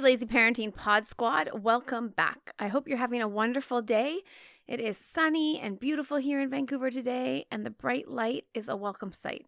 Lazy Parenting Pod Squad, welcome back. I hope you're having a wonderful day. It is sunny and beautiful here in Vancouver today, and the bright light is a welcome sight,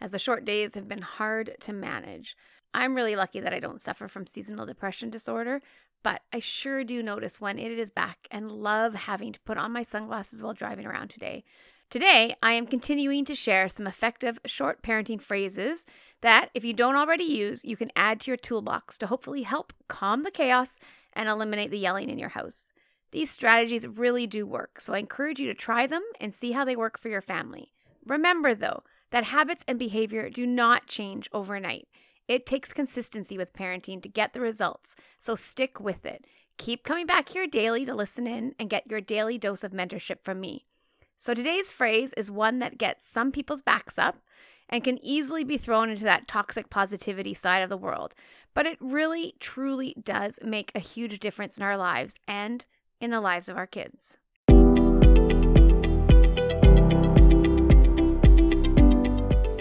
as the short days have been hard to manage. I'm really lucky that I don't suffer from seasonal depression disorder, but I sure do notice when it is back and love having to put on my sunglasses while driving around today. Today, I am continuing to share some effective short parenting phrases that, if you don't already use, you can add to your toolbox to hopefully help calm the chaos and eliminate the yelling in your house. These strategies really do work, so I encourage you to try them and see how they work for your family. Remember, though, that habits and behavior do not change overnight. It takes consistency with parenting to get the results, so stick with it. Keep coming back here daily to listen in and get your daily dose of mentorship from me. So today's phrase is one that gets some people's backs up and can easily be thrown into that toxic positivity side of the world. But it really, truly does make a huge difference in our lives and in the lives of our kids.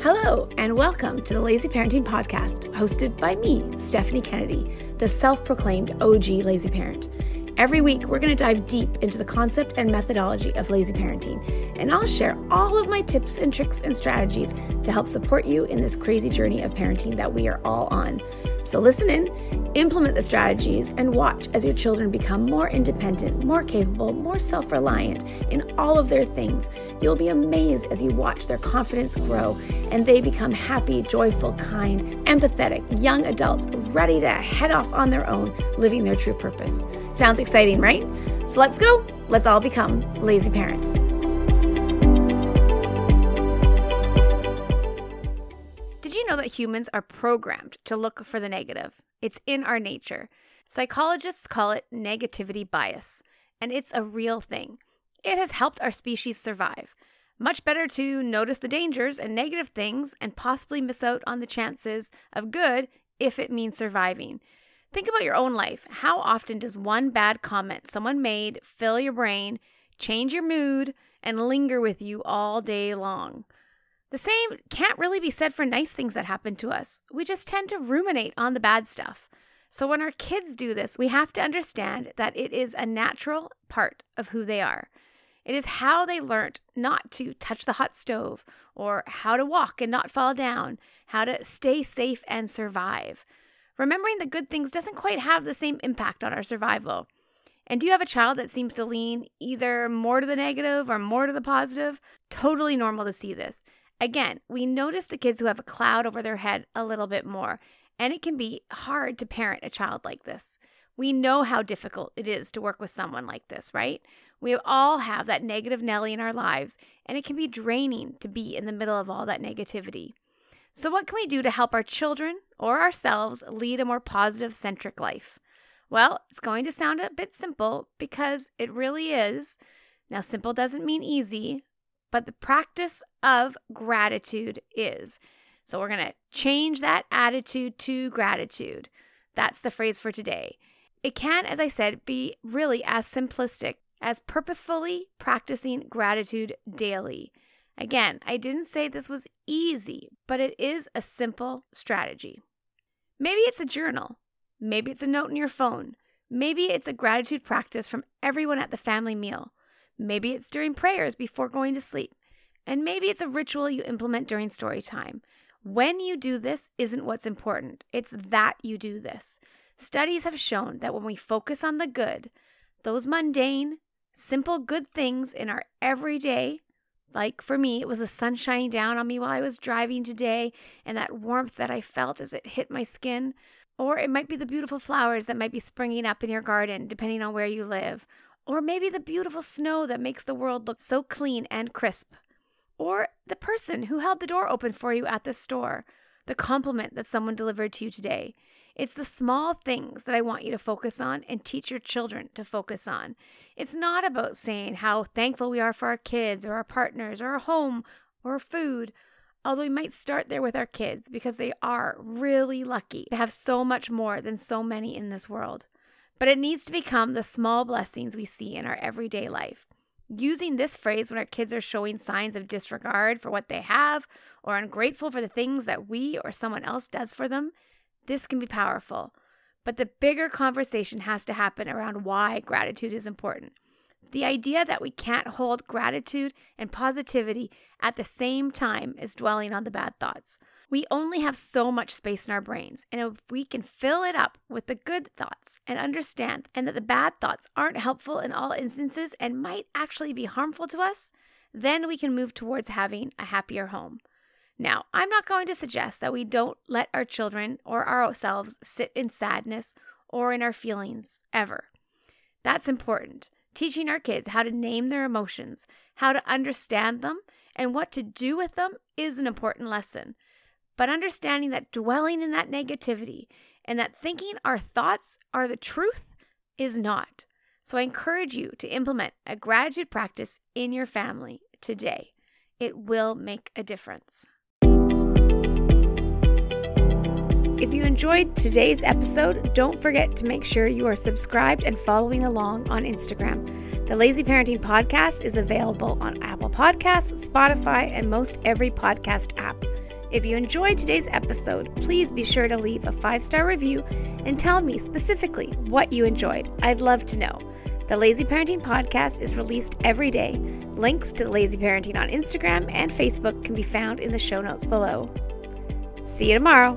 Hello, and welcome to the Lazy Parenting Podcast, hosted by me, Stephanie Kennedy, the self proclaimed OG lazy parent. Every week, we're going to dive deep into the concept and methodology of lazy parenting, and I'll share all of my tips and tricks and strategies to help support you in this crazy journey of parenting that we are all on. So, listen in, implement the strategies, and watch as your children become more independent, more capable, more self reliant in all of their things. You'll be amazed as you watch their confidence grow and they become happy, joyful, kind, empathetic young adults ready to head off on their own, living their true purpose. Sounds exciting, right? So let's go. Let's all become lazy parents. Did you know that humans are programmed to look for the negative? It's in our nature. Psychologists call it negativity bias, and it's a real thing. It has helped our species survive. Much better to notice the dangers and negative things and possibly miss out on the chances of good if it means surviving. Think about your own life. How often does one bad comment someone made fill your brain, change your mood, and linger with you all day long? The same can't really be said for nice things that happen to us. We just tend to ruminate on the bad stuff. So when our kids do this, we have to understand that it is a natural part of who they are. It is how they learned not to touch the hot stove, or how to walk and not fall down, how to stay safe and survive. Remembering the good things doesn't quite have the same impact on our survival. And do you have a child that seems to lean either more to the negative or more to the positive? Totally normal to see this. Again, we notice the kids who have a cloud over their head a little bit more, and it can be hard to parent a child like this. We know how difficult it is to work with someone like this, right? We all have that negative Nelly in our lives, and it can be draining to be in the middle of all that negativity. So, what can we do to help our children or ourselves lead a more positive centric life? Well, it's going to sound a bit simple because it really is. Now, simple doesn't mean easy, but the practice of gratitude is. So, we're going to change that attitude to gratitude. That's the phrase for today. It can, as I said, be really as simplistic as purposefully practicing gratitude daily. Again, I didn't say this was easy, but it is a simple strategy. Maybe it's a journal. Maybe it's a note in your phone. Maybe it's a gratitude practice from everyone at the family meal. Maybe it's during prayers before going to sleep. And maybe it's a ritual you implement during story time. When you do this isn't what's important, it's that you do this. Studies have shown that when we focus on the good, those mundane, simple good things in our everyday like for me, it was the sun shining down on me while I was driving today and that warmth that I felt as it hit my skin. Or it might be the beautiful flowers that might be springing up in your garden, depending on where you live. Or maybe the beautiful snow that makes the world look so clean and crisp. Or the person who held the door open for you at the store. The compliment that someone delivered to you today. It's the small things that I want you to focus on and teach your children to focus on. It's not about saying how thankful we are for our kids or our partners or our home or food, although we might start there with our kids because they are really lucky to have so much more than so many in this world. But it needs to become the small blessings we see in our everyday life. Using this phrase when our kids are showing signs of disregard for what they have or ungrateful for the things that we or someone else does for them this can be powerful. but the bigger conversation has to happen around why gratitude is important. The idea that we can't hold gratitude and positivity at the same time is dwelling on the bad thoughts. We only have so much space in our brains, and if we can fill it up with the good thoughts and understand and that the bad thoughts aren't helpful in all instances and might actually be harmful to us, then we can move towards having a happier home. Now, I'm not going to suggest that we don't let our children or ourselves sit in sadness or in our feelings ever. That's important. Teaching our kids how to name their emotions, how to understand them, and what to do with them is an important lesson. But understanding that dwelling in that negativity and that thinking our thoughts are the truth is not. So I encourage you to implement a gratitude practice in your family today. It will make a difference. If you enjoyed today's episode, don't forget to make sure you are subscribed and following along on Instagram. The Lazy Parenting Podcast is available on Apple Podcasts, Spotify, and most every podcast app. If you enjoyed today's episode, please be sure to leave a five star review and tell me specifically what you enjoyed. I'd love to know. The Lazy Parenting Podcast is released every day. Links to Lazy Parenting on Instagram and Facebook can be found in the show notes below. See you tomorrow.